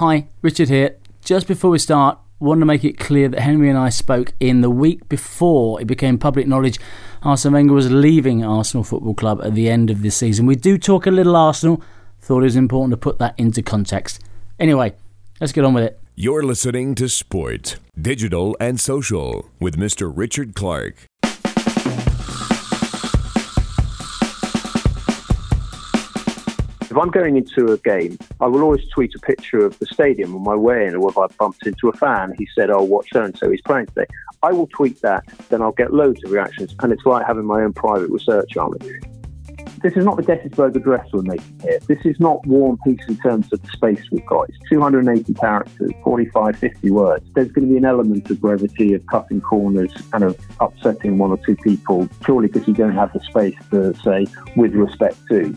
Hi, Richard here. Just before we start, want to make it clear that Henry and I spoke in the week before it became public knowledge Arsene Wenger was leaving Arsenal Football Club at the end of this season. We do talk a little Arsenal. Thought it was important to put that into context. Anyway, let's get on with it. You're listening to Sport, Digital and Social with Mr. Richard Clark. If I'm going into a game, I will always tweet a picture of the stadium on my way in, or if I bumped into a fan, he said, Oh, what so and so he's playing today. I will tweet that, then I'll get loads of reactions, and it's like having my own private research army. This is not the Gettysburg Address we're making here. This is not War and Peace in terms of the space we've got. It's 280 characters, 45, 50 words. There's going to be an element of brevity, of cutting corners, and of upsetting one or two people, purely because you don't have the space to say, with respect to.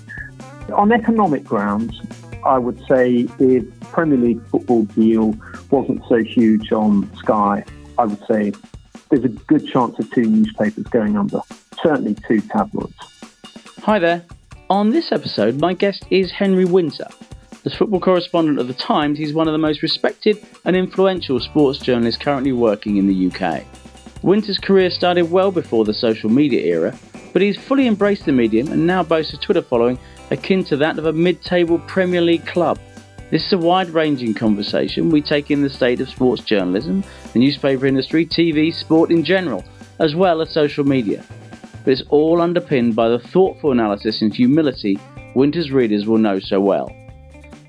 On economic grounds, I would say if Premier League football deal wasn't so huge on Sky, I would say there's a good chance of two newspapers going under, certainly two tabloids. Hi there. On this episode, my guest is Henry Winter. As football correspondent of The Times, he's one of the most respected and influential sports journalists currently working in the UK. Winter's career started well before the social media era, but he's fully embraced the medium and now boasts a Twitter following akin to that of a mid table Premier League club. This is a wide ranging conversation. We take in the state of sports journalism, the newspaper industry, TV, sport in general, as well as social media. But it's all underpinned by the thoughtful analysis and humility Winter's readers will know so well.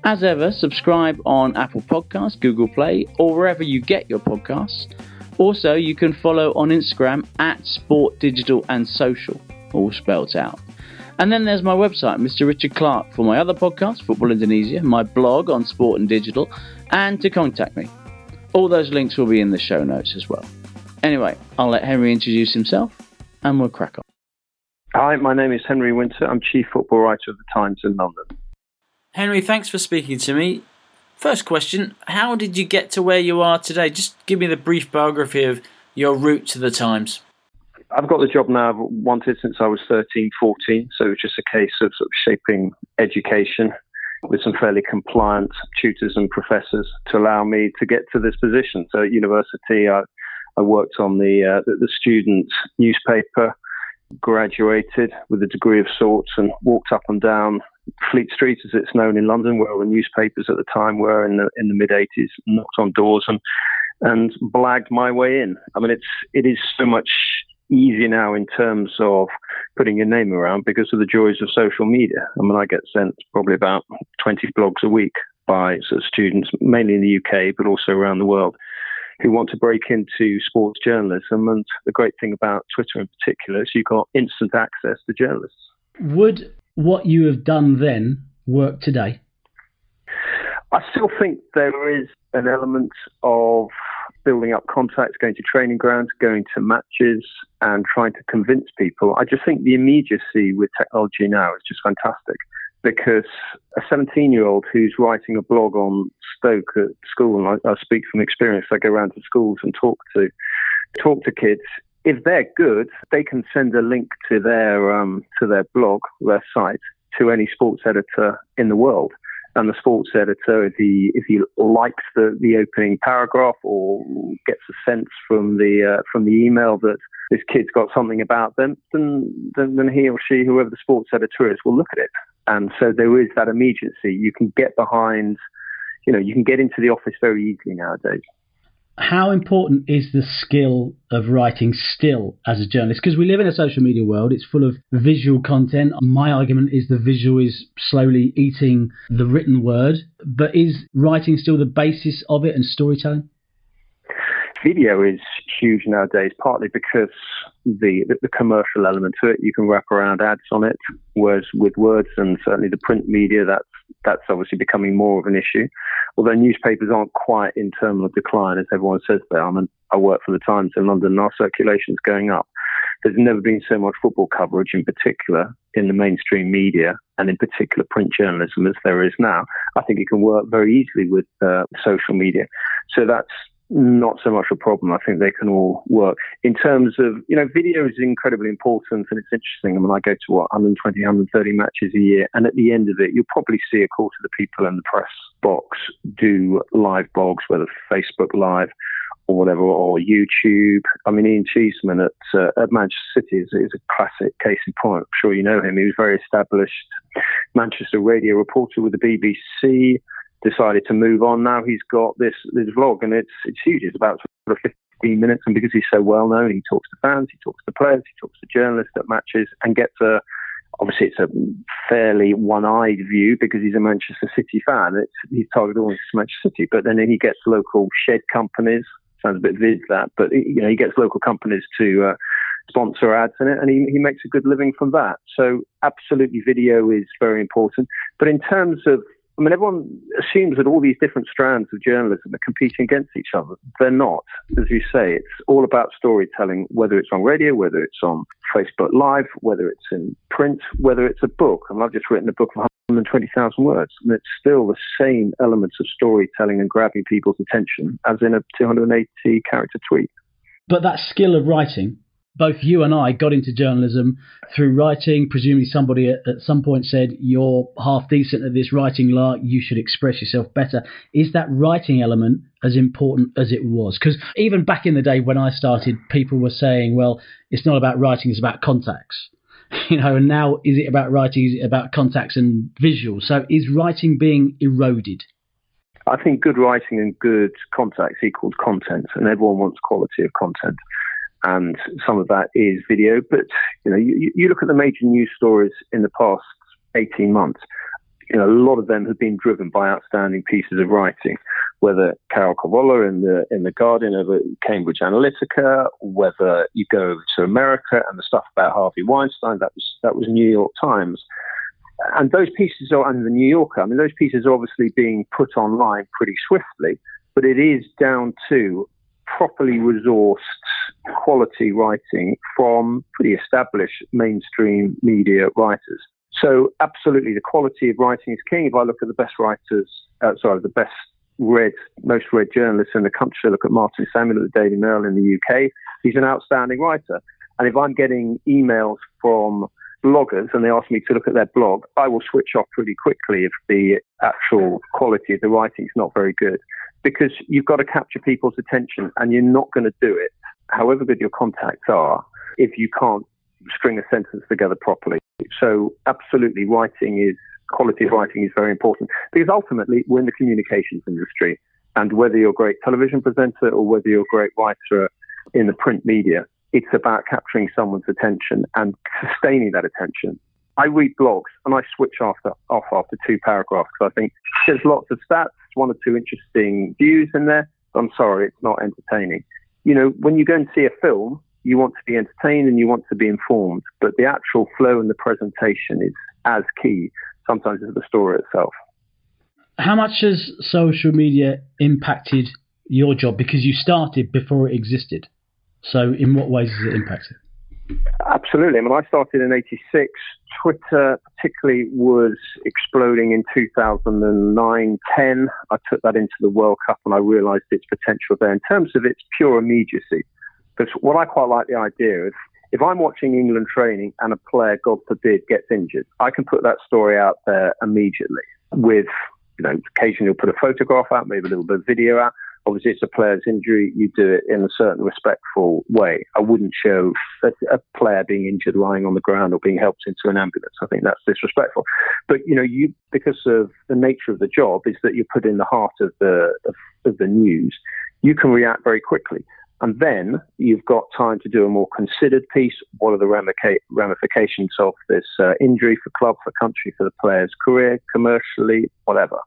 As ever, subscribe on Apple Podcasts, Google Play, or wherever you get your podcasts. Also, you can follow on Instagram at Sport Digital and Social, all spelt out. And then there's my website, Mr. Richard Clark, for my other podcast, Football Indonesia, my blog on sport and digital, and to contact me. All those links will be in the show notes as well. Anyway, I'll let Henry introduce himself and we'll crack on. Hi, my name is Henry Winter. I'm Chief Football Writer of The Times in London. Henry, thanks for speaking to me. First question How did you get to where you are today? Just give me the brief biography of your route to The Times. I've got the job now I've wanted since I was 13, 14. So it's just a case of sort of shaping education with some fairly compliant tutors and professors to allow me to get to this position. So at university, I, I worked on the, uh, the, the student newspaper, graduated with a degree of sorts, and walked up and down Fleet Street, as it's known in London, where all the newspapers at the time were in the in the mid 80s, knocked on doors and and blagged my way in. I mean, it's it is so much easy now in terms of putting your name around because of the joys of social media. I mean, I get sent probably about 20 blogs a week by sort of students, mainly in the UK, but also around the world, who want to break into sports journalism. And the great thing about Twitter in particular is you've got instant access to journalists. Would what you have done then work today? I still think there is an element of building up contacts, going to training grounds, going to matches, and trying to convince people. I just think the immediacy with technology now is just fantastic because a 17 year old who's writing a blog on Stoke at school, and I, I, speak from experience, I go around to schools and talk to talk to kids. If they're good, they can send a link to their um, to their blog, their site, to any sports editor in the world and the sports editor, if he if he likes the, the opening paragraph or gets a sense from the uh, from the email that this kid's got something about them, then, then then he or she, whoever the sports editor is, will look at it. And so there is that immediacy. You can get behind, you know, you can get into the office very easily nowadays how important is the skill of writing still as a journalist? Because we live in a social media world, it's full of visual content. My argument is the visual is slowly eating the written word, but is writing still the basis of it and storytelling? Video is huge nowadays, partly because the, the, commercial element to it, you can wrap around ads on it, whereas with words and certainly the print media, that's that's obviously becoming more of an issue. Although newspapers aren't quite in terminal decline, as everyone says they are. I, mean, I work for the Times in London, and our circulation is going up. There's never been so much football coverage, in particular in the mainstream media and in particular print journalism, as there is now. I think it can work very easily with uh, social media. So that's not so much a problem. I think they can all work. In terms of, you know, video is incredibly important and it's interesting. I mean, I go to what, 120, 130 matches a year. And at the end of it, you'll probably see a quarter of the people in the press box do live blogs, whether Facebook Live or whatever, or YouTube. I mean, Ian Cheeseman at, uh, at Manchester City is, is, a classic case in point. I'm sure you know him. He was very established Manchester radio reporter with the BBC decided to move on. Now he's got this this vlog, and it's it's huge. It's about sort of 15 minutes, and because he's so well known, he talks to fans, he talks to players, he talks to journalists at matches, and gets a obviously it's a fairly one-eyed view because he's a Manchester City fan. It's, he's targeted to Manchester City, but then he gets local shed companies. Sounds a bit vid that, but you know he gets local companies to uh, sponsor ads in it, and he, he makes a good living from that. So absolutely, video is very important. But in terms of I mean, everyone assumes that all these different strands of journalism are competing against each other. They're not. As you say, it's all about storytelling, whether it's on radio, whether it's on Facebook Live, whether it's in print, whether it's a book. I mean, I've just written a book of 120,000 words, and it's still the same elements of storytelling and grabbing people's attention as in a 280 character tweet. But that skill of writing, both you and I got into journalism through writing. Presumably, somebody at, at, some point said, You're half decent at this writing, Lark. You should express yourself better. Is that writing element as important as it was? Because even back in the day when I started, people were saying, Well, it's not about writing, it's about contacts. You know, and now is it about writing? Is it about contacts and visuals? So is writing being eroded? I think good writing and good contacts equals content, and everyone wants quality of content and some of that is video. But you know, you, you look at the major news stories in the past 18 months. You know, a lot of them have been driven by outstanding pieces of writing, whether Carole Cadwalladr in the in the Guardian over Cambridge Analytica, whether you go over to America and the stuff about Harvey Weinstein, that was that was New York Times. And those pieces are under the New Yorker. I mean, those pieces are obviously being put online pretty swiftly, but it is down to properly resourced quality writing from pretty established mainstream media writers. So absolutely, the quality of writing is king. If I look at the best writers, uh, sorry, the best read, most read journalists in the country, I look at Martin Samuel at the Daily Mail in the UK. He's an outstanding writer. And if I'm getting emails from bloggers and they ask me to look at their blog, I will switch off pretty quickly if the actual quality of the writing is not very good because you've got to capture people's attention and you're not going to do it, however good your contacts are, if you can't string a sentence together properly. So, absolutely, writing is quality of writing is very important because ultimately we're in the communications industry. And whether you're a great television presenter or whether you're a great writer in the print media, it's about capturing someone's attention and sustaining that attention. I read blogs and I switch after, off after two paragraphs because I think there's lots of stats, one or two interesting views in there. I'm sorry, it's not entertaining. You know, when you go and see a film, you want to be entertained and you want to be informed, but the actual flow and the presentation is as key sometimes as the story itself. How much has social media impacted your job? Because you started before it existed. So, in what ways has it impacted? Absolutely. I mean, I started in 86. Twitter, particularly, was exploding in 2009 10. I took that into the World Cup and I realized its potential there in terms of its pure immediacy. Because what I quite like the idea of, if I'm watching England training and a player, God forbid, gets injured, I can put that story out there immediately with, you know, occasionally you'll put a photograph out, maybe a little bit of video out obviously it's a player's injury, you do it in a certain respectful way. I wouldn't show a, a, player being injured lying on the ground or being helped into an ambulance. I think that's disrespectful. But you know, you because of the nature of the job is that you're put in the heart of the of, of the news, you can react very quickly. And then you've got time to do a more considered piece. What are the ramifications of this uh, injury for club, for country, for the player's career, commercially, whatever?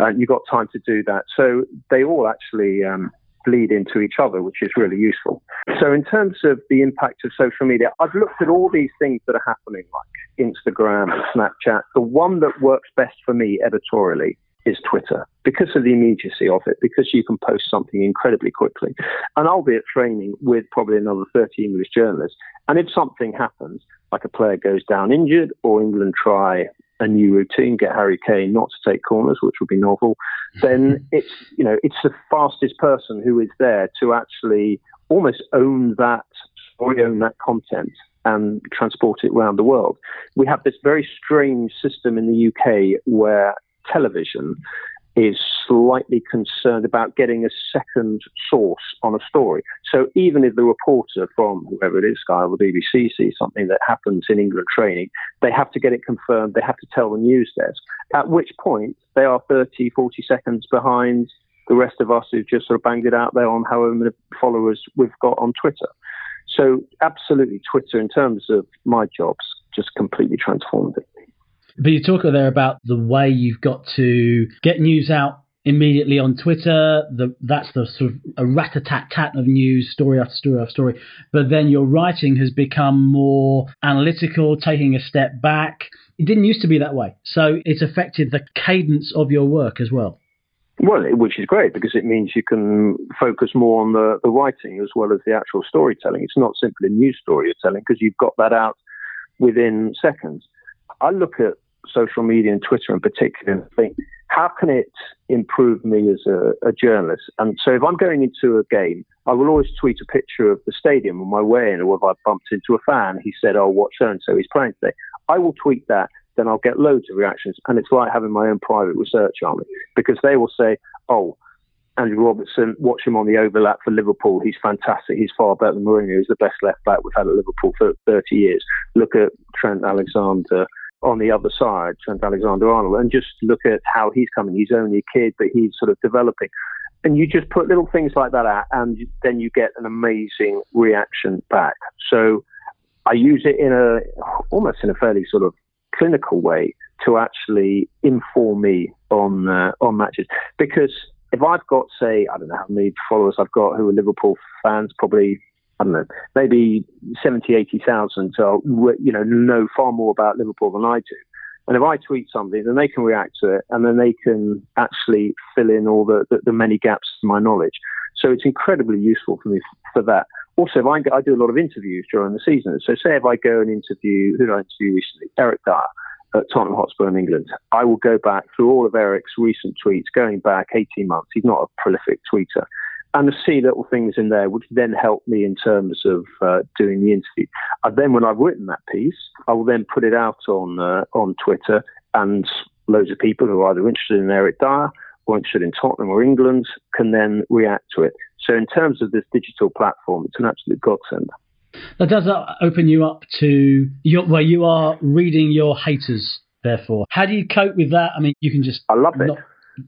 Uh, you've got time to do that. So they all actually um, bleed into each other, which is really useful. So, in terms of the impact of social media, I've looked at all these things that are happening, like Instagram and Snapchat. The one that works best for me editorially is Twitter because of the immediacy of it, because you can post something incredibly quickly. And I'll be at training with probably another 30 English journalists. And if something happens, like a player goes down injured, or England try a new routine, get Harry Kane not to take corners, which would be novel, then it's you know it's the fastest person who is there to actually almost own that or own that content and transport it around the world. We have this very strange system in the UK where television is slightly concerned about getting a second source on a story. So even if the reporter from whoever it is, Sky or the BBC, sees something that happens in England training, they have to get it confirmed. They have to tell the news desk, at which point they are 30, 40 seconds behind the rest of us who've just sort of banged it out there on however many followers we've got on Twitter. So absolutely, Twitter, in terms of my jobs, just completely transformed it. But you talk there about the way you've got to get news out immediately on Twitter. The, that's the sort of a rat a tat tat of news, story after story after story. But then your writing has become more analytical, taking a step back. It didn't used to be that way. So it's affected the cadence of your work as well. Well, which is great because it means you can focus more on the, the writing as well as the actual storytelling. It's not simply a news story you're telling because you've got that out within seconds. I look at social media and Twitter in particular and think, how can it improve me as a, a, journalist? And so if I'm going into a game, I will always tweet a picture of the stadium on my way in, or if I bumped into a fan, he said, oh, what so and so he's playing today. I will tweet that, then I'll get loads of reactions. And it's like having my own private research army because they will say, oh, Andrew Robertson, watch him on the overlap for Liverpool. He's fantastic. He's far better than Moreno. He's the best left back we've had at Liverpool for 30 years. Look at Trent Alexander on the other side, Trent Alexander Arnold, and just look at how he's coming. He's only a kid, but he's sort of developing. And you just put little things like that out, and then you get an amazing reaction back. So I use it in a almost in a fairly sort of clinical way to actually inform me on uh, on matches because if I've got say I don't know how many followers I've got who are Liverpool fans, probably I don't know, maybe 70, 80,000 so, you know, know far more about Liverpool than I do. And if I tweet something, then they can react to it and then they can actually fill in all the, the, the many gaps in my knowledge. So it's incredibly useful for me for that. Also, if I, I do a lot of interviews during the season. So say if I go and interview, who did I interview recently? Eric Dier at Tottenham Hotspur in England. I will go back through all of Eric's recent tweets going back 18 months. He's not a prolific tweeter and see little things in there which then help me in terms of uh, doing the interview. And then when I've written that piece, I will then put it out on uh, on Twitter, and loads of people who are either interested in Eric Dier or interested in Tottenham or England can then react to it. So in terms of this digital platform, it's an absolute godsend. That does open you up to your, where you are reading your haters. Therefore, how do you cope with that? I mean, you can just I love it. Not,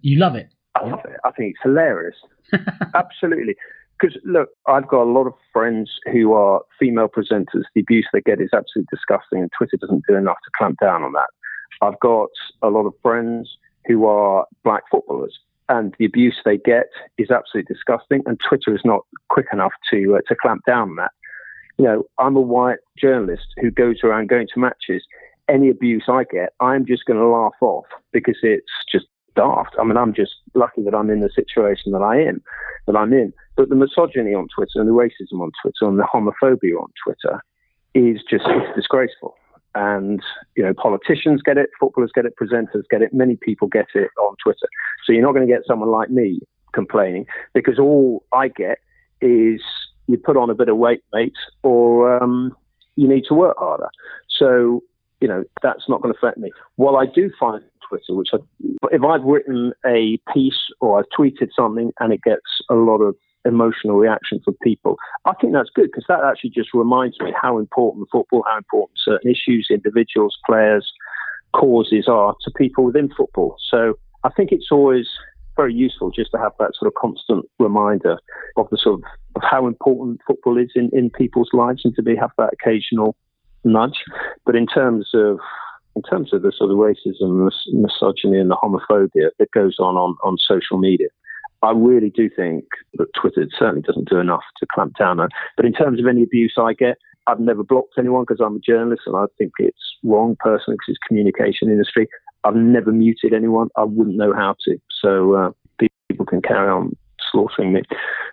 you love it. I love it. I think it's hilarious. Absolutely. Because look, I've got a lot of friends who are female presenters. The abuse they get is absolutely disgusting, and Twitter doesn't do enough to clamp down on that. I've got a lot of friends who are black footballers, and the abuse they get is absolutely disgusting. And Twitter is not quick enough to uh, to clamp down on that. You know, I'm a white journalist who goes around going to matches. Any abuse I get, I'm just going to laugh off because it's just daft. I mean, I'm just lucky that I'm in the situation that I am, that I'm in. But the misogyny on Twitter and the racism on Twitter and the homophobia on Twitter is just it's disgraceful. And you know, politicians get it, footballers get it, presenters get it, many people get it on Twitter. So you're not going to get someone like me complaining because all I get is you put on a bit of weight, mate, or um, you need to work harder. So you know that's not going to affect me. While I do find Twitter, which I, if I've written a piece or I've tweeted something and it gets a lot of emotional reaction from people, I think that's good because that actually just reminds me how important football, how important certain issues, individuals, players, causes are to people within football. So I think it's always very useful just to have that sort of constant reminder of the sort of, of how important football is in, in people's lives and to be have that occasional nudge. But in terms of in terms of the sort of racism, misogyny, and the homophobia that goes on, on on social media, I really do think that Twitter certainly doesn't do enough to clamp down on. But in terms of any abuse I get, I've never blocked anyone because I'm a journalist and I think it's wrong personally because it's communication industry. I've never muted anyone. I wouldn't know how to. So uh, people can carry on slaughtering me.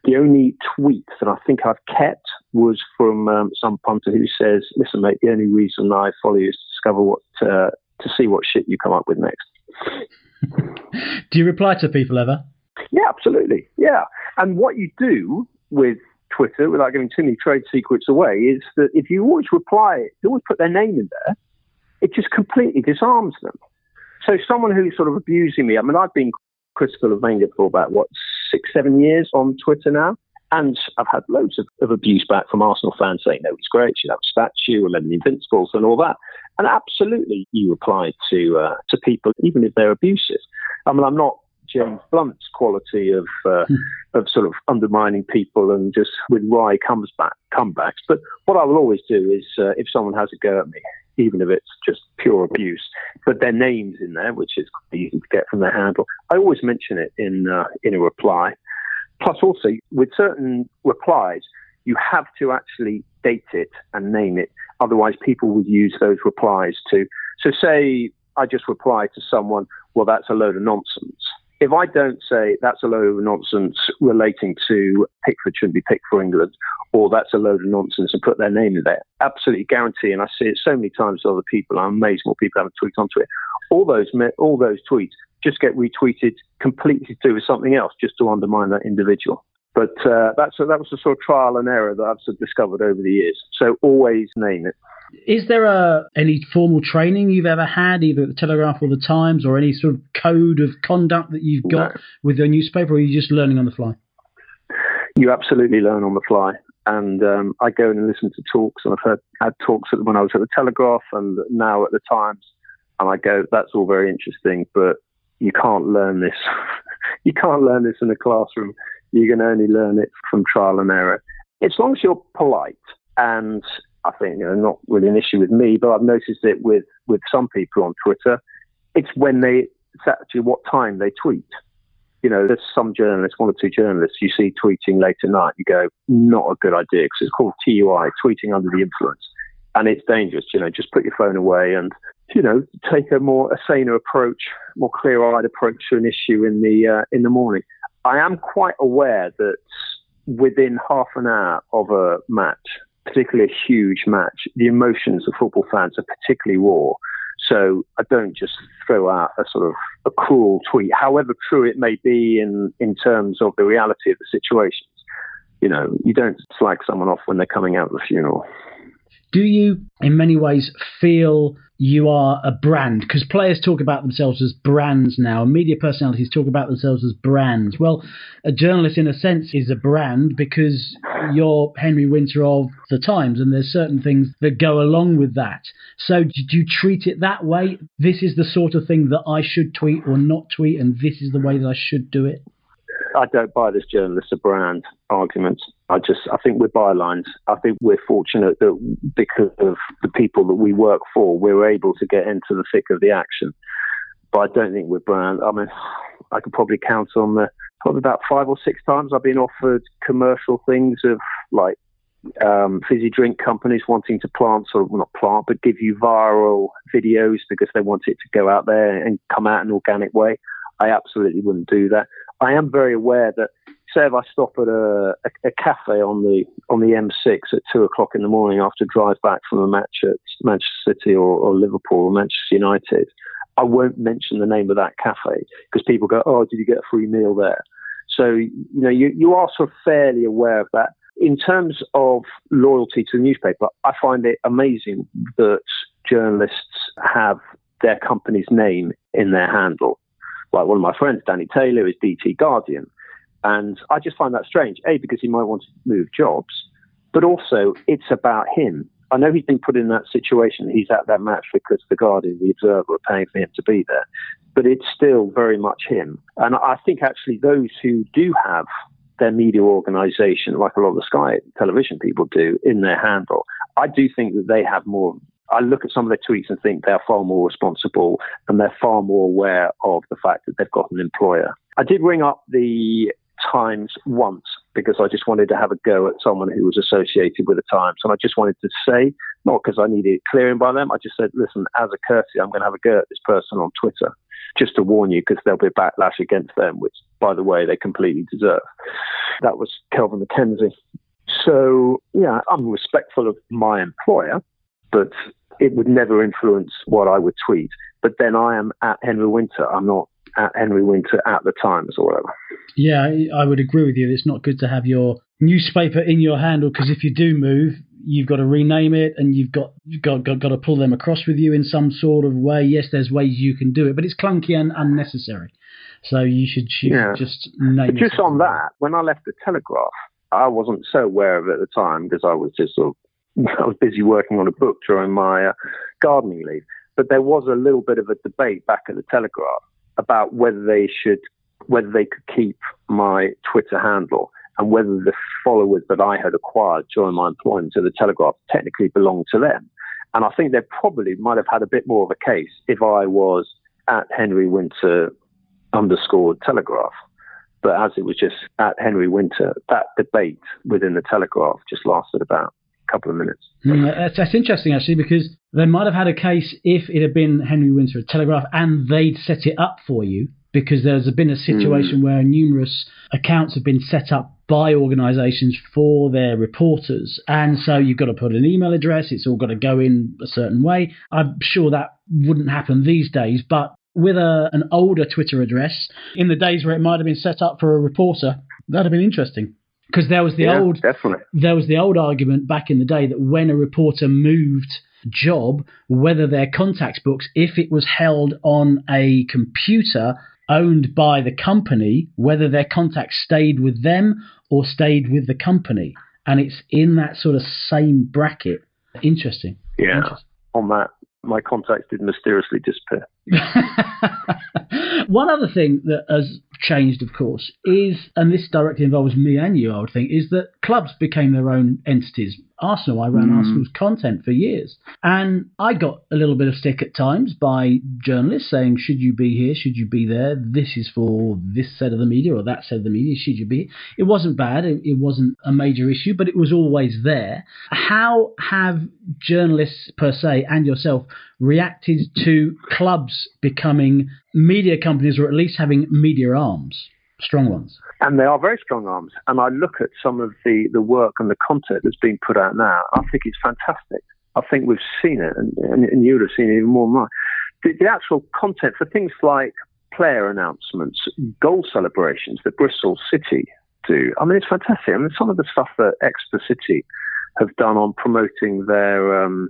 The only tweet that I think I've kept was from um, some punter who says, "Listen, mate, the only reason I follow you is to discover what uh, to see what shit you come up with next." do you reply to people ever? Yeah, absolutely. Yeah, and what you do with Twitter, without giving too many trade secrets away, is that if you always reply, you always put their name in there, it just completely disarms them. So someone who's sort of abusing me, I mean, I've been critical of Wenger for about what six, seven years on Twitter now. And I've had loads of, of abuse back from Arsenal fans saying, no, it's great, you have a statue, 11 Invincibles and all that. And absolutely, you reply to uh, to people, even if they're abusive. I mean, I'm not James Blunt's quality of uh, hmm. of sort of undermining people and just with wry comes back comebacks. But what I will always do is, uh, if someone has a go at me, even if it's just pure abuse, but their name's in there, which is easy to get from their handle. I always mention it in uh, in a reply. Plus, also with certain replies, you have to actually date it and name it. Otherwise, people would use those replies to. So, say I just reply to someone, "Well, that's a load of nonsense." If I don't say that's a load of nonsense relating to Pickford shouldn't be picked for England, or that's a load of nonsense and put their name in there, absolutely guarantee, and I see it so many times with other people, I'm amazed more people have tweets onto it. All those, all those tweets just get retweeted completely do with something else, just to undermine that individual. But uh, that's a, that was a sort of trial and error that I've discovered over the years. So always name it. Is there a, any formal training you've ever had, either at the Telegraph or the Times, or any sort of code of conduct that you've got no. with your newspaper, or are you just learning on the fly? You absolutely learn on the fly. And um, I go in and listen to talks, and I've heard had talks when I was at the Telegraph and now at the Times, and I go, that's all very interesting, but you can't learn this. you can't learn this in a classroom. You can only learn it from trial and error. As long as you're polite and I think, you know, not really an issue with me, but I've noticed it with, with some people on Twitter. It's when they, it's actually what time they tweet. You know, there's some journalists, one or two journalists you see tweeting late at night. You go, not a good idea because it's called TUI, tweeting under the influence. And it's dangerous, you know, just put your phone away and, you know, take a more, a saner approach, more clear eyed approach to an issue in the, uh, in the morning. I am quite aware that within half an hour of a match, particularly a huge match, the emotions of football fans are particularly raw. So I don't just throw out a sort of a cruel tweet, however true it may be in, in terms of the reality of the situations. You know, you don't slag someone off when they're coming out of the funeral. Do you, in many ways, feel you are a brand? Because players talk about themselves as brands now, and media personalities talk about themselves as brands. Well, a journalist, in a sense, is a brand because you're Henry Winter of the Times, and there's certain things that go along with that. So, do you treat it that way? This is the sort of thing that I should tweet or not tweet, and this is the way that I should do it? I don't buy this journalist a brand argument. I just I think we're bylines. I think we're fortunate that because of the people that we work for, we're able to get into the thick of the action. But I don't think we're brand. I mean, I could probably count on the probably about five or six times I've been offered commercial things of like um, fizzy drink companies wanting to plant, sort of not plant, but give you viral videos because they want it to go out there and come out in an organic way. I absolutely wouldn't do that. I am very aware that say if I stop at a, a, a, cafe on the on the M6 at two o'clock in the morning after a drive back from a match at Manchester City or, or Liverpool or Manchester United, I won't mention the name of that cafe because people go, "Oh, did you get a free meal there?" So you know you you are sort of fairly aware of that. In terms of loyalty to the newspaper, I find it amazing that journalists have their company's name in their handle like one of my friends, Danny Taylor, is DT Guardian. And I just find that strange, A, because he might want to move jobs, but also it's about him. I know he's been put in that situation. He's at that match because the Guardian, the Observer, are paying for him to be there. But it's still very much him. And I think actually those who do have their media organisation, like a lot of the Sky television people do, in their handle, I do think that they have more I look at some of their tweets and think they're far more responsible and they're far more aware of the fact that they've got an employer. I did ring up the Times once because I just wanted to have a go at someone who was associated with the Times. And I just wanted to say, not because I needed clearing by them, I just said, listen, as a courtesy, I'm going to have a go at this person on Twitter just to warn you because there'll be a backlash against them, which, by the way, they completely deserve. That was Kelvin MacKenzie. So, yeah, I'm respectful of my employer, but it would never influence what I would tweet. But then I am at Henry Winter. I'm not at Henry Winter at the Times or whatever. Yeah, I would agree with you. It's not good to have your newspaper in your handle because if you do move, you've got to rename it and you've got you've got, got got to pull them across with you in some sort of way. Yes, there's ways you can do it, but it's clunky and unnecessary. So you should, you Yeah. just name But it. just on that, when I left the Telegraph, I wasn't so aware of it at the time because I was just sort of I was busy working on a book during my uh, gardening leave. But there was a little bit of a debate back at the Telegraph about whether they should whether they could keep my Twitter handle and whether the followers that I had acquired during my employment at the Telegraph technically belonged to them. And I think they probably might have had a bit more of a case if I was at Henry Winter underscore Telegraph. But as it was just at Henry Winter, that debate within the Telegraph just lasted about couple of minutes. Mm, that's, that's interesting actually because they might have had a case if it had been Henry Winter at Telegraph and they'd set it up for you because there's been a situation where numerous accounts have been set up by organisations for their reporters, and so you've got to put an email address. It's all got to go in a certain way. I'm sure that wouldn't happen these days, but with a, an older Twitter address in the days where it might have been set up for a reporter, that'd have been interesting because there was the yeah, old definitely. there was the old argument back in the day that when a reporter moved job, whether their contacts books, if it was held on a computer owned by the company, whether their contacts stayed with them or stayed with the company. And it's in that sort of same bracket. Interesting. Yeah. Interesting. On that, my contacts did mysteriously disappear. One other thing that has changed, of course, is, and this directly involves me and you, I would think, is that clubs became their own entities. Arsenal, I ran mm. Arsenal's content for years. And I got a little bit of stick at times by journalists saying, should you be here? Should you be there? This is for this set of the media or that set of the media. Should you be? It wasn't bad. It, it wasn't a major issue, but it was always there. How have journalists per se and yourself reacted to clubs becoming media companies or at least having media arms, strong ones? And they are very strong arms. And I look at some of the, the work and the content that's being put out now. I think it's fantastic. I think we've seen it, and, and, and you would have seen it even more than. The, the actual content for things like player announcements, goal celebrations that Bristol City do. I mean, it's fantastic. I mean, some of the stuff that Exeter City have done on promoting their um,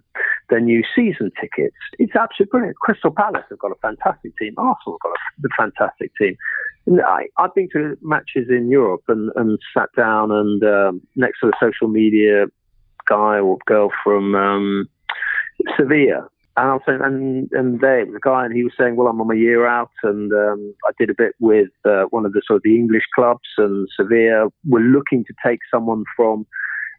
their new season tickets. It's absolutely brilliant. Crystal Palace have got a fantastic team. Arsenal have got a, fantastic team. And I, I've been to matches in Europe and, and sat down and um, next to the social media guy or girl from um, Sevilla. And I was saying, and and there was a guy, and he was saying, "Well, I'm on my year out, and um, I did a bit with uh, one of the sort of the English clubs, and Sevilla were looking to take someone from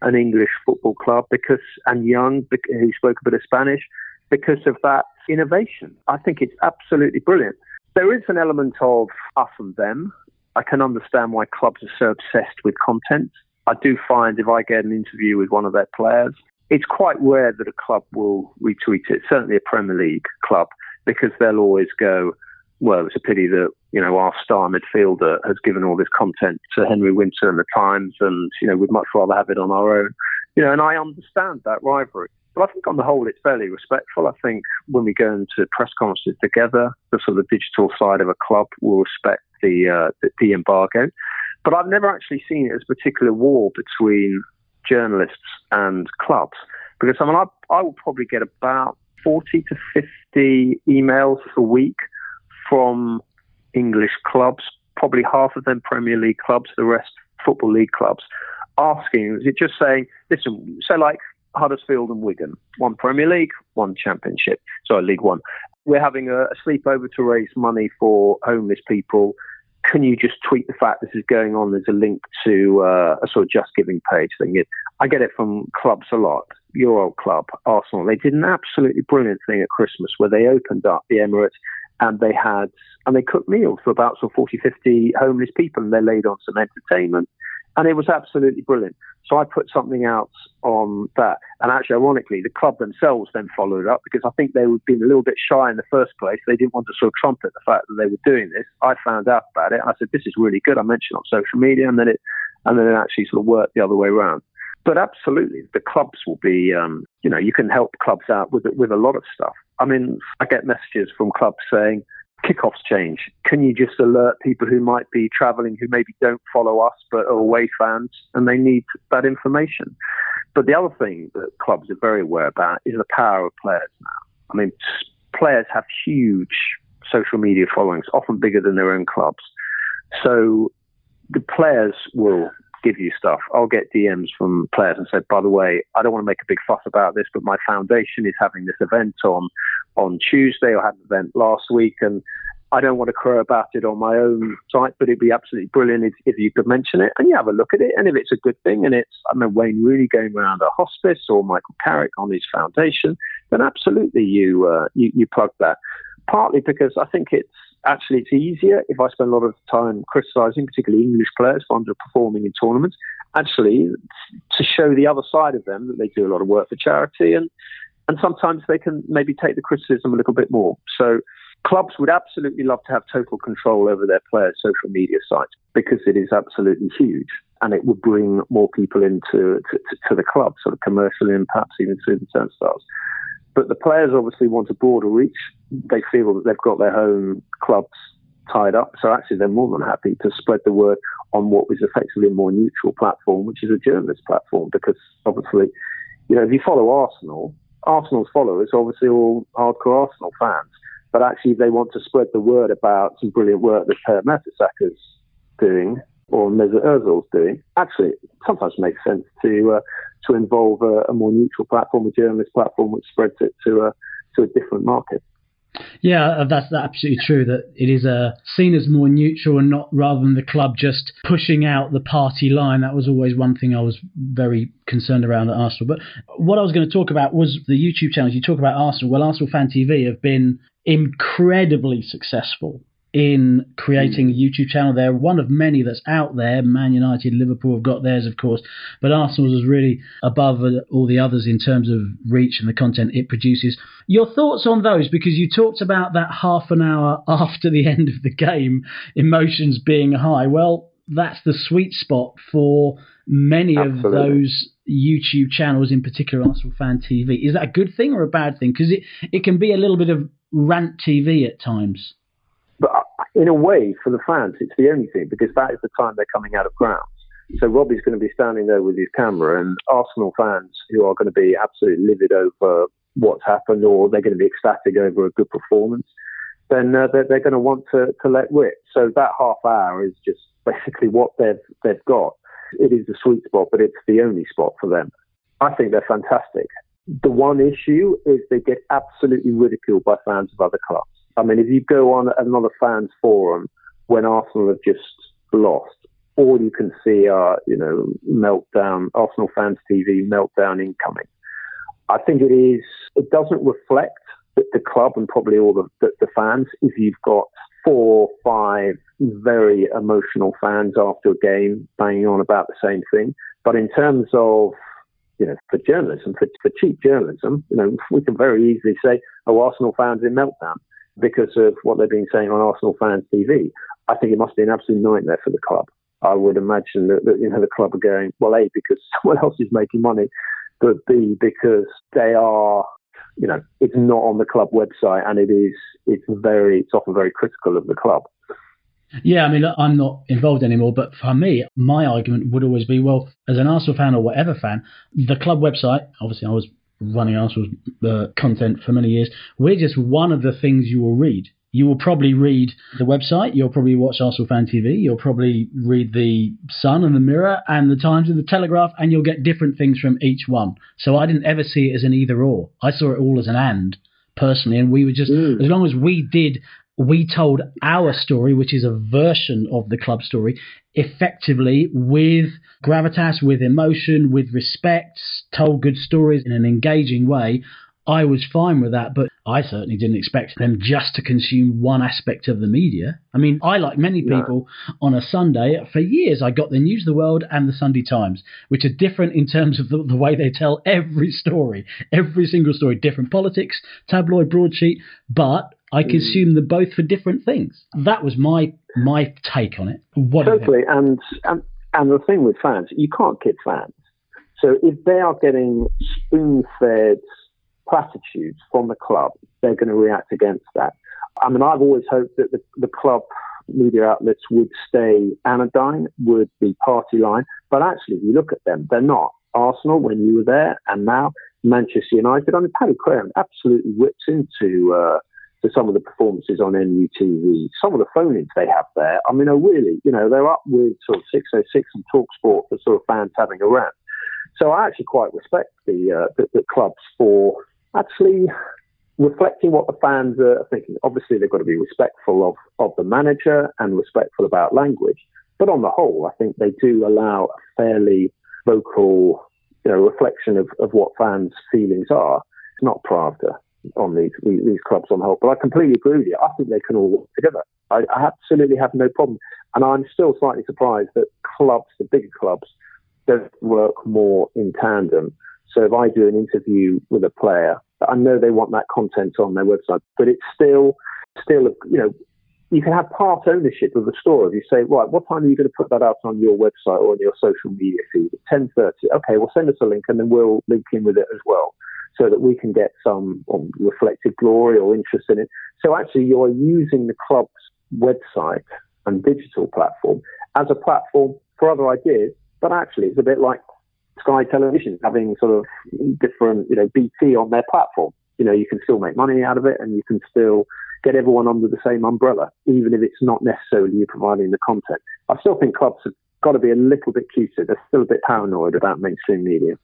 an English football club because and young who spoke a bit of Spanish because of that innovation. I think it's absolutely brilliant. There is an element of us and them. I can understand why clubs are so obsessed with content. I do find if I get an interview with one of their players, it's quite rare that a club will retweet it. Certainly a Premier League club because they'll always go, well, it's a pity that you know our star midfielder has given all this content to Henry Winter and the Times, and you know we'd much rather have it on our own. You know, and I understand that rivalry. But I think on the whole, it's fairly respectful. I think when we go into press conferences together, the sort of digital side of a club will respect the uh, the, the embargo. But I've never actually seen it as a particular war between journalists and clubs because I mean I I will probably get about forty to fifty emails a week from English clubs, probably half of them Premier League clubs, the rest Football League clubs, asking, is it just saying, listen, so like Huddersfield and Wigan, one Premier League, one Championship, sorry, League One. We're having a, a sleepover to raise money for homeless people. Can you just tweet the fact this is going on? There's a link to uh, a sort of Just Giving page thing. I get it from clubs a lot. Your old club, Arsenal, they did an absolutely brilliant thing at Christmas where they opened up the Emirates and they had and they cooked meals for about sort of 40, 50 homeless people and they laid on some entertainment and it was absolutely brilliant. So I put something out on that, and actually, ironically, the club themselves then followed up because I think they were being a little bit shy in the first place. They didn't want to sort of trumpet the fact that they were doing this. I found out about it. I said, "This is really good." I mentioned it on social media, and then it, and then it actually sort of worked the other way around. But absolutely, the clubs will be, um, you know, you can help clubs out with with a lot of stuff. I mean, I get messages from clubs saying, kickoffs change. Can you just alert people who might be travelling who maybe don't follow us but are away fans and they need that information? But the other thing that clubs are very aware about is the power of players now. I mean, players have huge social media followings, often bigger than their own clubs. So the players will give you stuff. I'll get DMs from players and say, by the way, I don't want to make a big fuss about this, but my foundation is having this event on on Tuesday or had an event last week and I don't want to crow about it on my own site, but it'd be absolutely brilliant if, if, you could mention it and you have a look at it. And if it's a good thing and it's, I know, Wayne Rooney going around a hospice or Michael Carrick on his foundation, then absolutely you, uh, you, you plug that. Partly because I think it's actually it's easier if I spend a lot of time criticising, particularly English players for underperforming in tournaments. Actually, to show the other side of them that they do a lot of work for charity and and sometimes they can maybe take the criticism a little bit more. So clubs would absolutely love to have total control over their players' social media sites because it is absolutely huge and it would bring more people into to, to the club, sort of commercially and perhaps even through the turnstiles. But the players obviously want a broader reach. They feel that they've got their home clubs tied up. So actually, they're more than happy to spread the word on what was effectively a more neutral platform, which is a journalist platform. Because obviously, you know, if you follow Arsenal, Arsenal's followers are obviously all hardcore Arsenal fans. But actually, they want to spread the word about some brilliant work that Per Mertesacker doing or Mesut Ozil's doing. Actually, it sometimes makes sense to uh, to involve a, a, more neutral platform, a journalist platform, which spreads it to a to a different market. Yeah, uh, that's absolutely true. That it is uh, seen as more neutral and not rather than the club just pushing out the party line. That was always one thing I was very concerned around at Arsenal. But what I was going to talk about was the YouTube channels. You talk about Arsenal. Well, Arsenal Fan TV have been incredibly successful in creating hmm. a YouTube channel. They're one of many that's out there. Man United, Liverpool have got theirs, of course, but Arsenal is really above all the others in terms of reach and the content it produces. Your thoughts on those? Because you talked about that half an hour after the end of the game, emotions being high. Well, that's the sweet spot for many Absolutely. of those YouTube channels, in particular Arsenal Fan TV. Is that a good thing or a bad thing? Because it, it can be a little bit of rant TV at times. But in a way, for the fans, it's the only thing because that is the time they're coming out of grounds. So Robbie's going to be standing there with his camera, and Arsenal fans who are going to be absolutely livid over what's happened, or they're going to be ecstatic over a good performance, then uh, they're, they're, going to want to, to let rip. So that half hour is just basically what they've they've got. It is the sweet spot, but it's the only spot for them. I think they're fantastic. The one issue is they get absolutely ridiculed by fans of other clubs. I mean, if you go on another fans forum when Arsenal have just lost, all you can see are, you know, meltdown, Arsenal fans TV meltdown incoming. I think it is, it doesn't reflect the, the club and probably all the, the, the fans if you've got four, five very emotional fans after a game banging on about the same thing. But in terms of you know, for journalism, for, for cheap journalism, you know, we can very easily say, oh, Arsenal fans in meltdown because of what they've been saying on Arsenal fans TV. I think it must be an absolute nightmare for the club. I would imagine that, that you know the club are going well, a because someone else is making money, but b because they are you know it's not on the club website and it is it's very it's often very critical of the club. Yeah, I mean, I'm not involved anymore, but for me, my argument would always be, well, as an Arsenal fan or whatever fan, the club website, obviously I was running Arsenal's uh, content for many years. We're just one of the things you will read. You will probably read the website. You'll probably watch Arsenal Fan TV. You'll probably read the Sun and the Mirror and the Times and the Telegraph, and you'll get different things from each one. So I didn't ever see it as an either or. I saw it all as an and personally, and we were just mm. as long as we did we told our story, which is a version of the club story, effectively with gravitas, with emotion, with respect, told good stories in an engaging way. I was fine with that, but I certainly didn't expect them just to consume one aspect of the media. I mean, I, like many people, no. on a Sunday, for years, I got the News of the World and the Sunday Times, which are different in terms of the, the way they tell every story, every single story, different politics, tabloid broadsheet, but I hmm. consume them both for different things. That was my my take on it. What totally, and, and and the thing with fans, you can't kid fans. So if they are getting spoon fed platitudes from the club, they're going to react against that. I mean, I've always hoped that the, the club media outlets would stay anodyne, would be party line, but actually, if you look at them, they're not. Arsenal, when you were there, and now Manchester United. I mean, Paddy Crerand absolutely whips into uh, to some of the performances on MUTV. Some of the phone-ins they have there, I mean, are really, you know, they're up with sort of 606 and Talksport for sort of fans having a rant. So I actually quite respect the, uh, the, the clubs for actually reflecting what the fans are thinking. Obviously, they've got to be respectful of, of the manager and respectful about language. But on the whole, I think they do allow a fairly vocal you know, reflection of, of what fans' feelings are. It's not Pravda on these, these, clubs on the whole. But I completely agree with you. I think they can all work together. I, I absolutely have no problem. And I'm still slightly surprised that clubs, the bigger clubs, don't work more in tandem. So if I do an interview with a player, I know they want that content on their website, but it's still, still, you know, you can have part ownership of the store. If you say, right, what time are you going to put that out on your website or on your social media feed? At 10.30. Okay, well, send us a link and then we'll link in with it as well so that we can get some um, reflected glory or interest in it. So actually, you're using the club's website and digital platform as a platform for other ideas, but actually it's a bit like Sky Television having sort of different, you know, BT on their platform. You know, you can still make money out of it and you can still get everyone under the same umbrella, even if it's not necessarily you providing the content. I still think clubs have got to be a little bit cuter. They're still a bit paranoid about mainstream media.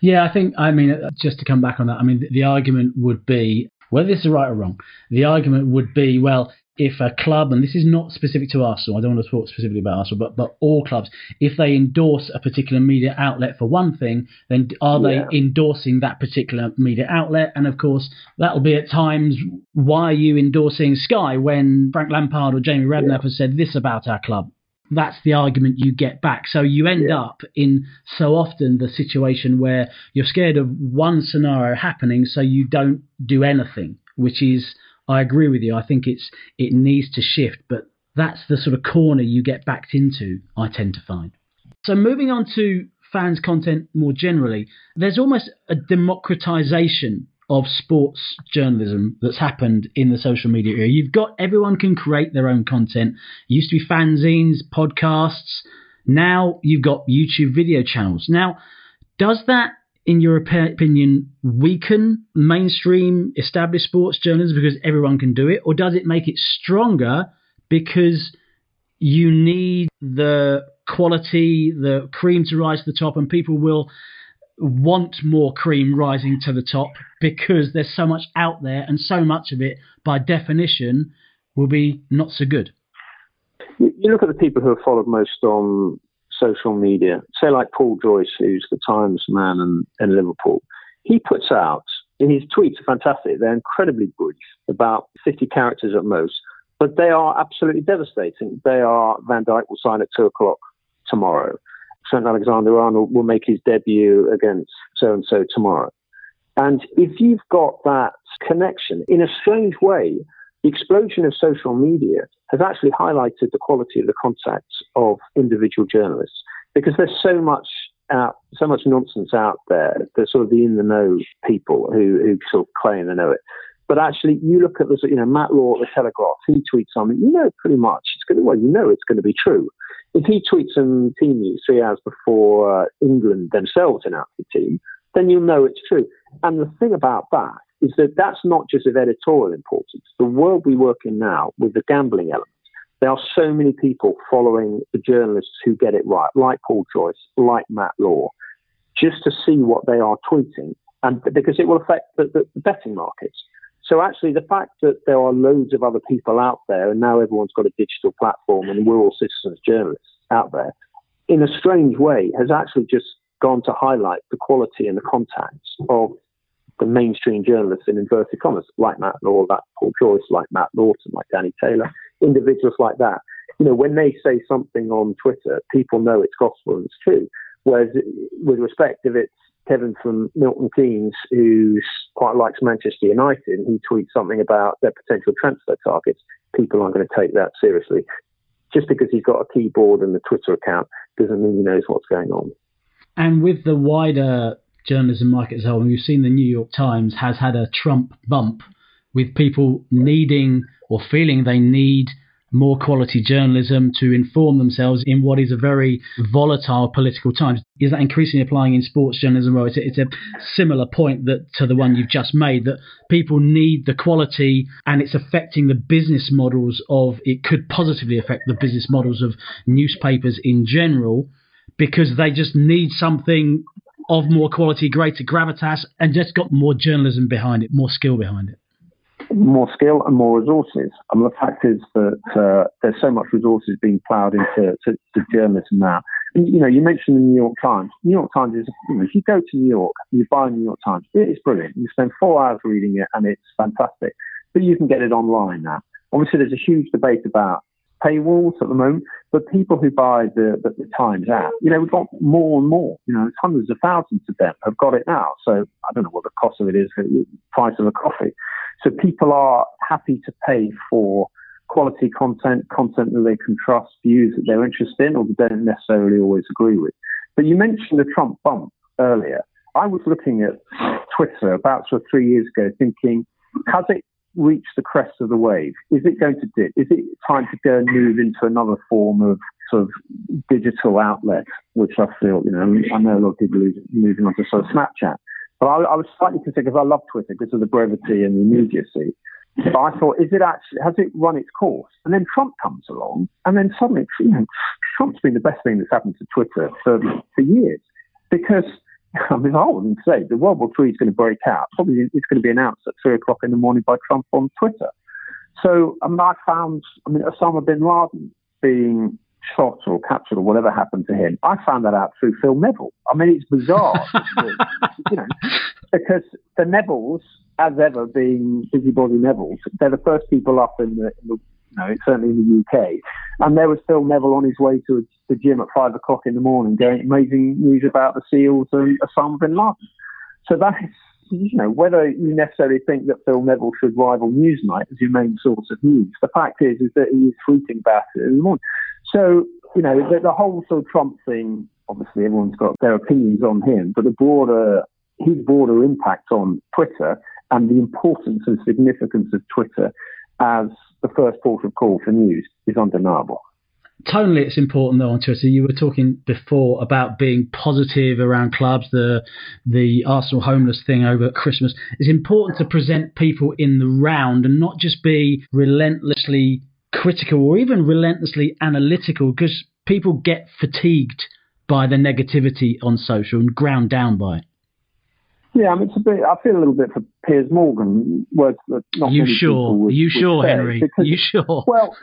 Yeah, I think, I mean, uh, just to come back on that, I mean, the, the argument would be whether this is right or wrong, the argument would be, well, if a club, and this is not specific to Arsenal, I don't want to talk specifically about Arsenal, but, but all clubs, if they endorse a particular media outlet for one thing, then are yeah. they endorsing that particular media outlet? And of course, that'll be at times, why are you endorsing Sky when Frank Lampard or Jamie Redknapp yeah. has said this about our club? That's the argument you get back. So you end yeah. up in so often the situation where you're scared of one scenario happening, so you don't do anything, which is I agree with you. I think it's it needs to shift, but that's the sort of corner you get backed into. I tend to find. So moving on to fans content more generally, there's almost a democratization of sports journalism that's happened in the social media era. You've got everyone can create their own content. It used to be fanzines, podcasts. Now you've got YouTube video channels. Now, does that in your opinion, weaken mainstream established sports journalism because everyone can do it, or does it make it stronger because you need the quality, the cream to rise to the top, and people will want more cream rising to the top because there's so much out there, and so much of it, by definition, will be not so good. You look at the people who have followed most on social media, say like Paul Joyce, who's the Times man in, in Liverpool, he puts out, in his tweets are fantastic. They're incredibly brief, about 50 characters at most, but they are absolutely devastating. They are Van Dijk will sign at two o'clock tomorrow. Trent Alexander Arnold will make his debut against so and so tomorrow. And if you've got that connection, in a strange way, the explosion of social media has actually highlighted the quality of the contacts of individual journalists because there's so much out, so much nonsense out there. There's sort of the in the know people who, who sort of claim they know it. But actually, you look at the, you know, Matt Law at the Telegraph, he tweets something, you know pretty much it's going to, well, you know it's going to be true. If he tweets some team news three hours before uh, England themselves announce the team, then you'll know it's true. And the thing about that is that that's not just of editorial importance. The world we work in now, with the gambling element, there are so many people following the journalists who get it right, like Paul Joyce, like Matt Law, just to see what they are tweeting, and because it will affect the, the betting markets. So actually, the fact that there are loads of other people out there, and now everyone's got a digital platform, and we're all citizens journalists out there, in a strange way, has actually just gone to highlight the quality and the contacts of the mainstream journalists in inverted commas, like Matt Law, like Paul Joyce, like Matt Lawton, like Danny Taylor, individuals like that. You know, when they say something on Twitter, people know it's gospel and it's true. Whereas, with respect, if it's Kevin from Milton Keynes, who quite likes Manchester United, he tweets something about their potential transfer targets, people aren't going to take that seriously. Just because he's got a keyboard and a Twitter account doesn't mean he knows what's going on. And with the wider journalism market as whole, we've seen the New York Times has had a Trump bump with people needing or feeling they need more quality journalism to inform themselves in what is a very volatile political time. Is that increasingly applying in sports journalism? Well, it's a, it's a similar point that to the one you've just made that people need the quality and it's affecting the business models of it could positively affect the business models of newspapers in general because they just need something of more quality, greater gravitas, and just got more journalism behind it, more skill behind it more skill and more resources. And the fact is that uh, there's so much resources being ploughed into to, to journalism now. And, you know, you mentioned the New York Times. New York Times is, you know, if you go to New York you buy a New York Times, it is brilliant. You spend four hours reading it and it's fantastic. But you can get it online now. Obviously, there's a huge debate about paywalls at the moment, but people who buy the, the, the, Times app, you know, we've got more and more, you know, hundreds of thousands of them have got it now. So I don't know what the cost of it is, the price of a coffee. So people are happy to pay for quality content, content that they can trust, views that they're interested in or they don't necessarily always agree with. But you mentioned the Trump bump earlier. I was looking at Twitter about sort of three years ago thinking, has it reached the crest of the wave? Is it going to dip? Is it time to go and move into another form of sort of digital outlet, which I feel, you know, I know a lot of people moving on to sort of Snapchat. But I, I was slightly concerned because I love Twitter because of the brevity and the immediacy. But I thought, is it actually, has it run its course? And then Trump comes along, and then suddenly, you know, Trump's been the best thing that's happened to Twitter for, for years. Because, I mean, I wouldn't say the World War III is going to break out. Probably it's going to be announced at three o'clock in the morning by Trump on Twitter. So I, mean, I found, I mean, Osama bin Laden being shot or captured or whatever happened to him. I found that out through Phil Neville. I mean, it's bizarre, you know, because the Nevilles, as ever, being busybody Nevilles, they're the first people up in the, in the know, it's certainly in the UK. And there was Phil Neville on his way to the gym at five o'clock in the morning, going amazing news about the SEALs and Osama bin Laden. So that is, you know, whether you necessarily think that Phil Neville should rival Newsnight as your main source of news, the fact is, is that he is tweeting about it in the morning. So, you know, the, the whole sort of Trump thing, obviously everyone's got their opinions on him, but the broader, his broader impact on Twitter and the importance and significance of Twitter as the first port of call for news is undeniable. Tonally, it's important though on Twitter. You were talking before about being positive around clubs, the the Arsenal homeless thing over Christmas. It's important to present people in the round and not just be relentlessly critical or even relentlessly analytical because people get fatigued by the negativity on social and ground down by it. Yeah, I mean, it's a bit. I feel a little bit for Piers Morgan. Words that not you many sure? Would, you would sure, say, Henry? Because, you sure? Well,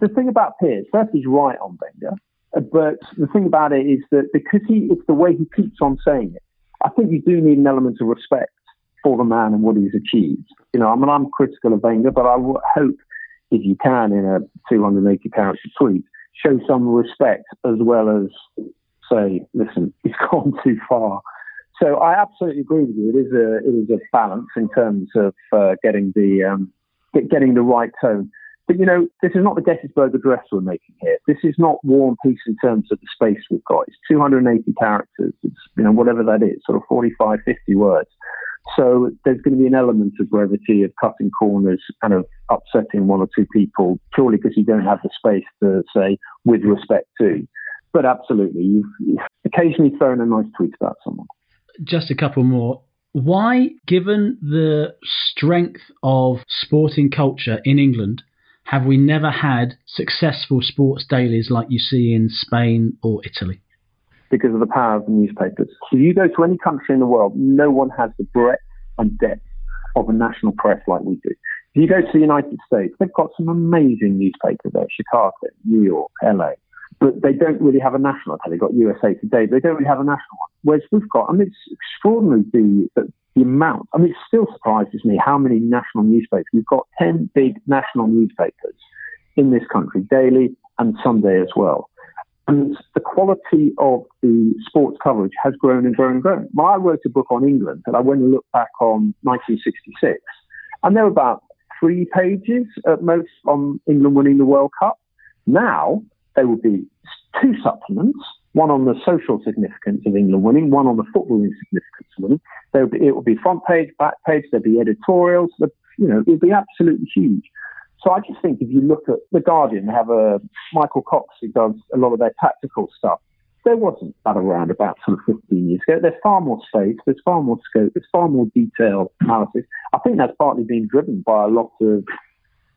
the thing about Piers, first, he's right on Wenger, uh, but the thing about it is that because he, it's the way he keeps on saying it. I think you do need an element of respect for the man and what he's achieved. You know, I mean, I'm critical of Wenger, but I hope if you can, in a 280 character tweet, show some respect as well as say, listen, he's gone too far. So I absolutely agree with you. It is a it is a balance in terms of uh, getting the um, getting the right tone. But you know, this is not the Gettysburg Address we're making here. This is not War and Peace in terms of the space we've got. It's 280 characters. It's you know whatever that is, sort of 45, 50 words. So there's going to be an element of brevity, of cutting corners, and of upsetting one or two people purely because you don't have the space to say with respect to. But absolutely, you've occasionally thrown a nice tweet about someone. Just a couple more. Why, given the strength of sporting culture in England, have we never had successful sports dailies like you see in Spain or Italy? because of the power of the newspapers. If you go to any country in the world, no one has the breadth and depth of a national press like we do. If you go to the United States, they've got some amazing newspapers there, Chicago, New York, LA, but they don't really have a national. They've got USA Today, but they don't really have a national one. Whereas we've got, I mean, it's extraordinary the, the, amount. I mean, it still surprises me how many national newspapers. We've got 10 big national newspapers in this country, daily and Sunday as well. And the quality of the sports coverage has grown and grown and grown. Well, I wrote a book on England and I went and looked back on 1966 and there were about three pages at most on England winning the World Cup. Now there will be two supplements, one on the social significance of England winning, one on the footballing significance of winning. There be, it would be front page, back page, there'd be editorials, you know, it would be absolutely huge. So I just think if you look at The Guardian, they have a Michael Cox who does a lot of their tactical stuff. There wasn't that around about sort of 15 years ago. There's far more space, there's far more scope, there's far more detailed analysis. I think that's partly been driven by a lot of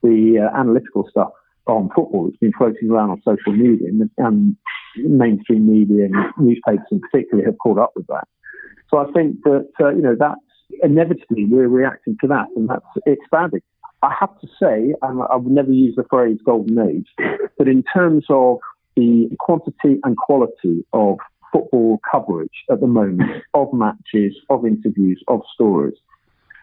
the uh, analytical stuff on football that's been floating around on social media, and, and mainstream media and newspapers in particular have caught up with that. So I think that uh, you know that's inevitably we're reacting to that, and that's expanding. I have to say, and I would never use the phrase golden age, but in terms of the quantity and quality of football coverage at the moment, of matches, of interviews, of stories,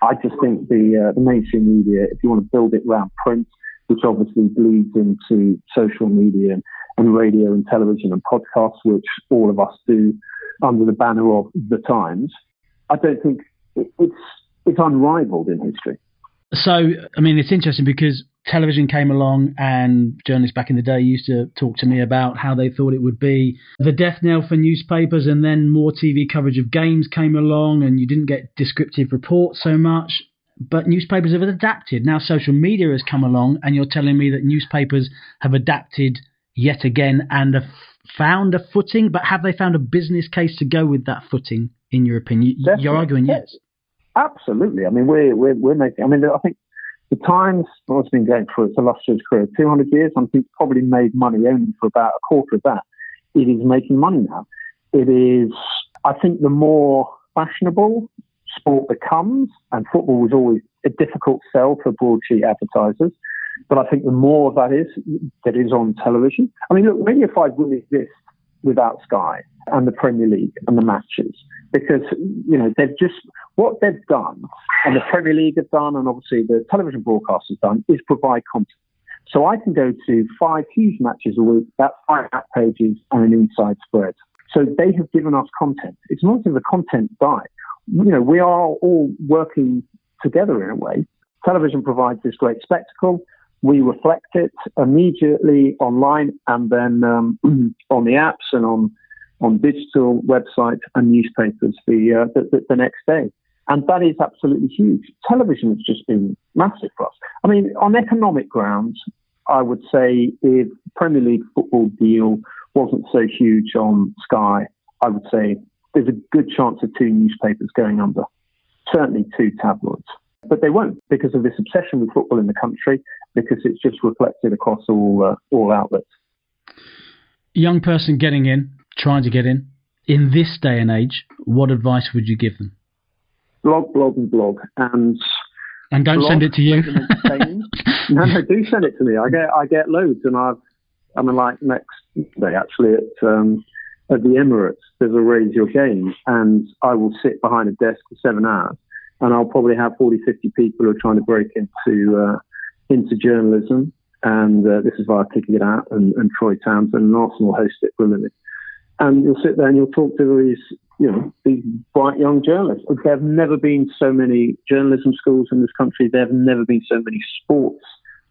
I just think the uh, the mainstream media, if you want to build it around print, which obviously bleeds into social media and, radio and television and podcasts, which all of us do under the banner of the Times, I don't think it, it's it's unrivaled in history. So, I mean, it's interesting because television came along and journalists back in the day used to talk to me about how they thought it would be the death knell for newspapers and then more TV coverage of games came along and you didn't get descriptive reports so much. But newspapers have adapted. Now social media has come along and you're telling me that newspapers have adapted yet again and have found a footing, but have they found a business case to go with that footing, in your opinion? Definitely. You're arguing yes. Absolutely. I mean, we're, we're, we're making, I mean, I think the Times has been going through its illustrious career, 200 years. I think probably made money only for about a quarter of that. It is making money now. It is, I think, the more fashionable sport becomes, and football was always a difficult sell for broadsheet advertisers. But I think the more of that is, that is on television. I mean, look, Radio 5 wouldn't exist without Sky and the Premier League and the matches because, you know, they've just, what they've done and the Premier League have done and obviously the television broadcast has done is provide content. So I can go to five huge matches a week, that's five back pages and an inside spread. So they have given us content. It's not if the content died. You know, we are all working together in a way. Television provides this great spectacle. We reflect it immediately online and then um, on the apps and on on digital websites and newspapers the, uh, the, the, the next day. And that is absolutely huge. Television has just been massive for us. I mean, on economic grounds, I would say if Premier League football deal wasn't so huge on Sky, I would say there's a good chance of two newspapers going under, certainly two tabloids. But they won't because of this obsession with football in the country, because it's just reflected across all uh, all outlets. Young person getting in, trying to get in, in this day and age, what advice would you give them? Blog, blog, and blog, and and don't blog, send it to you. no, no, do send it to me. I get I get loads, and I've I mean like next day actually at um, at the Emirates there's a raise your game, and I will sit behind a desk for seven hours, and I'll probably have 40, 50 people who are trying to break into uh, into journalism, and uh, this is via Kicking It Out and, and Troy Townsend and Arsenal host it brilliantly and you'll sit there and you'll talk to these, you know, these bright young journalists. There have never been so many journalism schools in this country. There have never been so many sports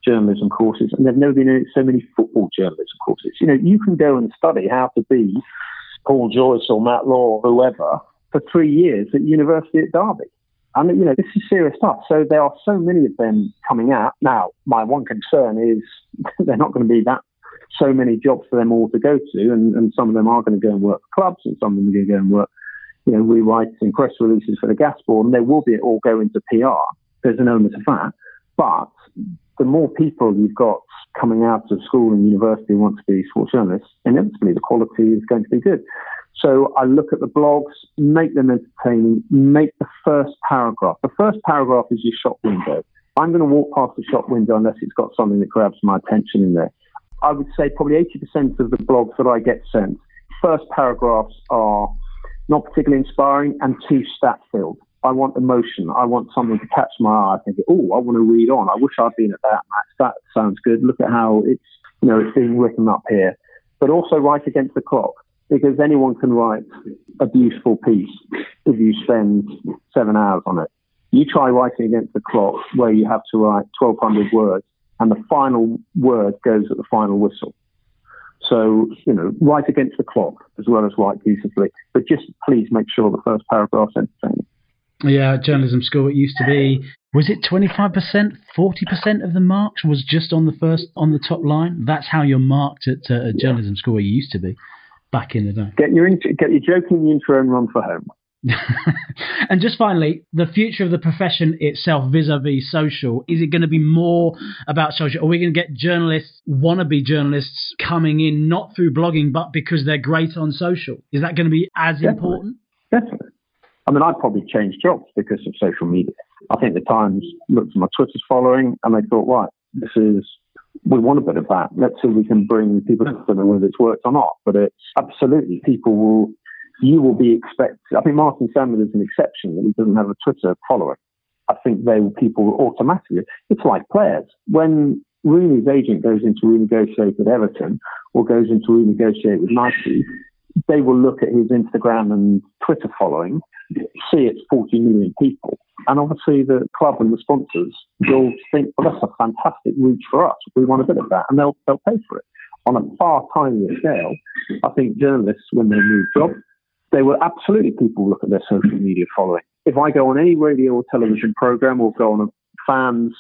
journalism courses, and there have never been so many football journalism courses. You know, you can go and study how to be Paul Joyce or Matt Law or whoever for three years at University at Derby. And, you know, this is serious stuff. So there are so many of them coming out. Now, my one concern is they're not going to be that so many jobs for them all to go to, and, and some of them are going to go and work for clubs, and some of them are going to go and work, you know, rewriting press releases for the gas board, and they will be all go into PR. There's an element of that, but the more people you've got coming out of school and university who want to be sports journalists, inevitably the quality is going to be good. So I look at the blogs, make them entertaining, make the first paragraph. The first paragraph is your shop window. I'm going to walk past the shop window unless it's got something that grabs my attention in there. I would say probably 80% of the blogs that I get sent, first paragraphs are not particularly inspiring and too stat filled. I want emotion. I want something to catch my eye. I think, oh, I want to read on. I wish I'd been at that match. That sounds good. Look at how it's, you know, it's being written up here. But also write against the clock because anyone can write a beautiful piece if you spend seven hours on it. You try writing against the clock where you have to write 1,200 words and the final word goes at the final whistle. So, you know, write against the clock as well as write beautifully. But just please make sure the first paragraph's entertaining. Yeah, journalism school. It used to be. Was it twenty five percent, forty percent of the marks was just on the first on the top line? That's how you're marked at uh, a journalism school. It used to be back in the day. Get your get your joke in the intro and run for home. and just finally, the future of the profession itself vis-a-vis social, is it going to be more about social? Are we going to get journalists, wannabe journalists coming in not through blogging, but because they're great on social? Is that going to be as Definitely. important? Definitely. I mean, I'd probably change jobs because of social media. I think the Times looked at my Twitter's following and they thought, right, this is, we want a bit of that. Let's see if we can bring people in. I whether it's worked or not, but it's absolutely people will you will be expected. I think Martin Samuel is an exception that he doesn't have a Twitter following. I think they will people automatically. It's like players when Rooney's agent goes into renegotiate with Everton or goes into renegotiate with Nike, they will look at his Instagram and Twitter following, see it's 40 million people, and obviously the club and the sponsors will think, well, that's a fantastic reach for us. We want a bit of that, and they'll they'll pay for it. On a far tinier scale, I think journalists, when they move jobs, they will absolutely people look at their social media following. If I go on any radio or television program or go on a fans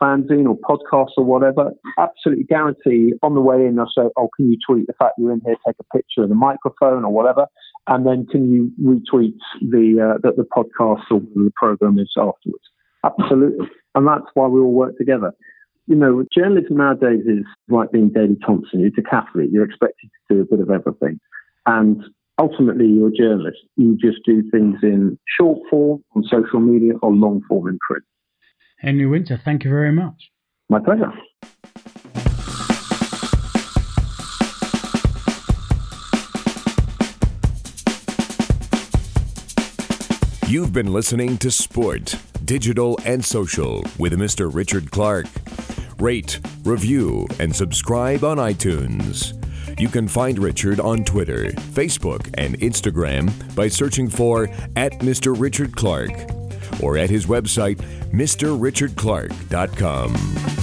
fanzine or podcast or whatever, absolutely guarantee on the way in they'll say, "Oh, can you tweet the fact you're in here? Take a picture of the microphone or whatever, and then can you retweet the uh, the, the podcast or the program is afterwards?" Absolutely, and that's why we all work together. You know, journalism nowadays is like being Daley Thompson. You're decathlete. You're expected to do a bit of everything, and ultimately you're a journalist. You just do things in short form on social media or long form in print. Henry Winter, thank you very much. My pleasure. You've been listening to Sport, Digital and Social with Mr. Richard Clark. Rate, review, and subscribe on iTunes. You can find Richard on Twitter, Facebook, and Instagram by searching for at Mr. Richard Clark or at his website, MrRichardClark.com.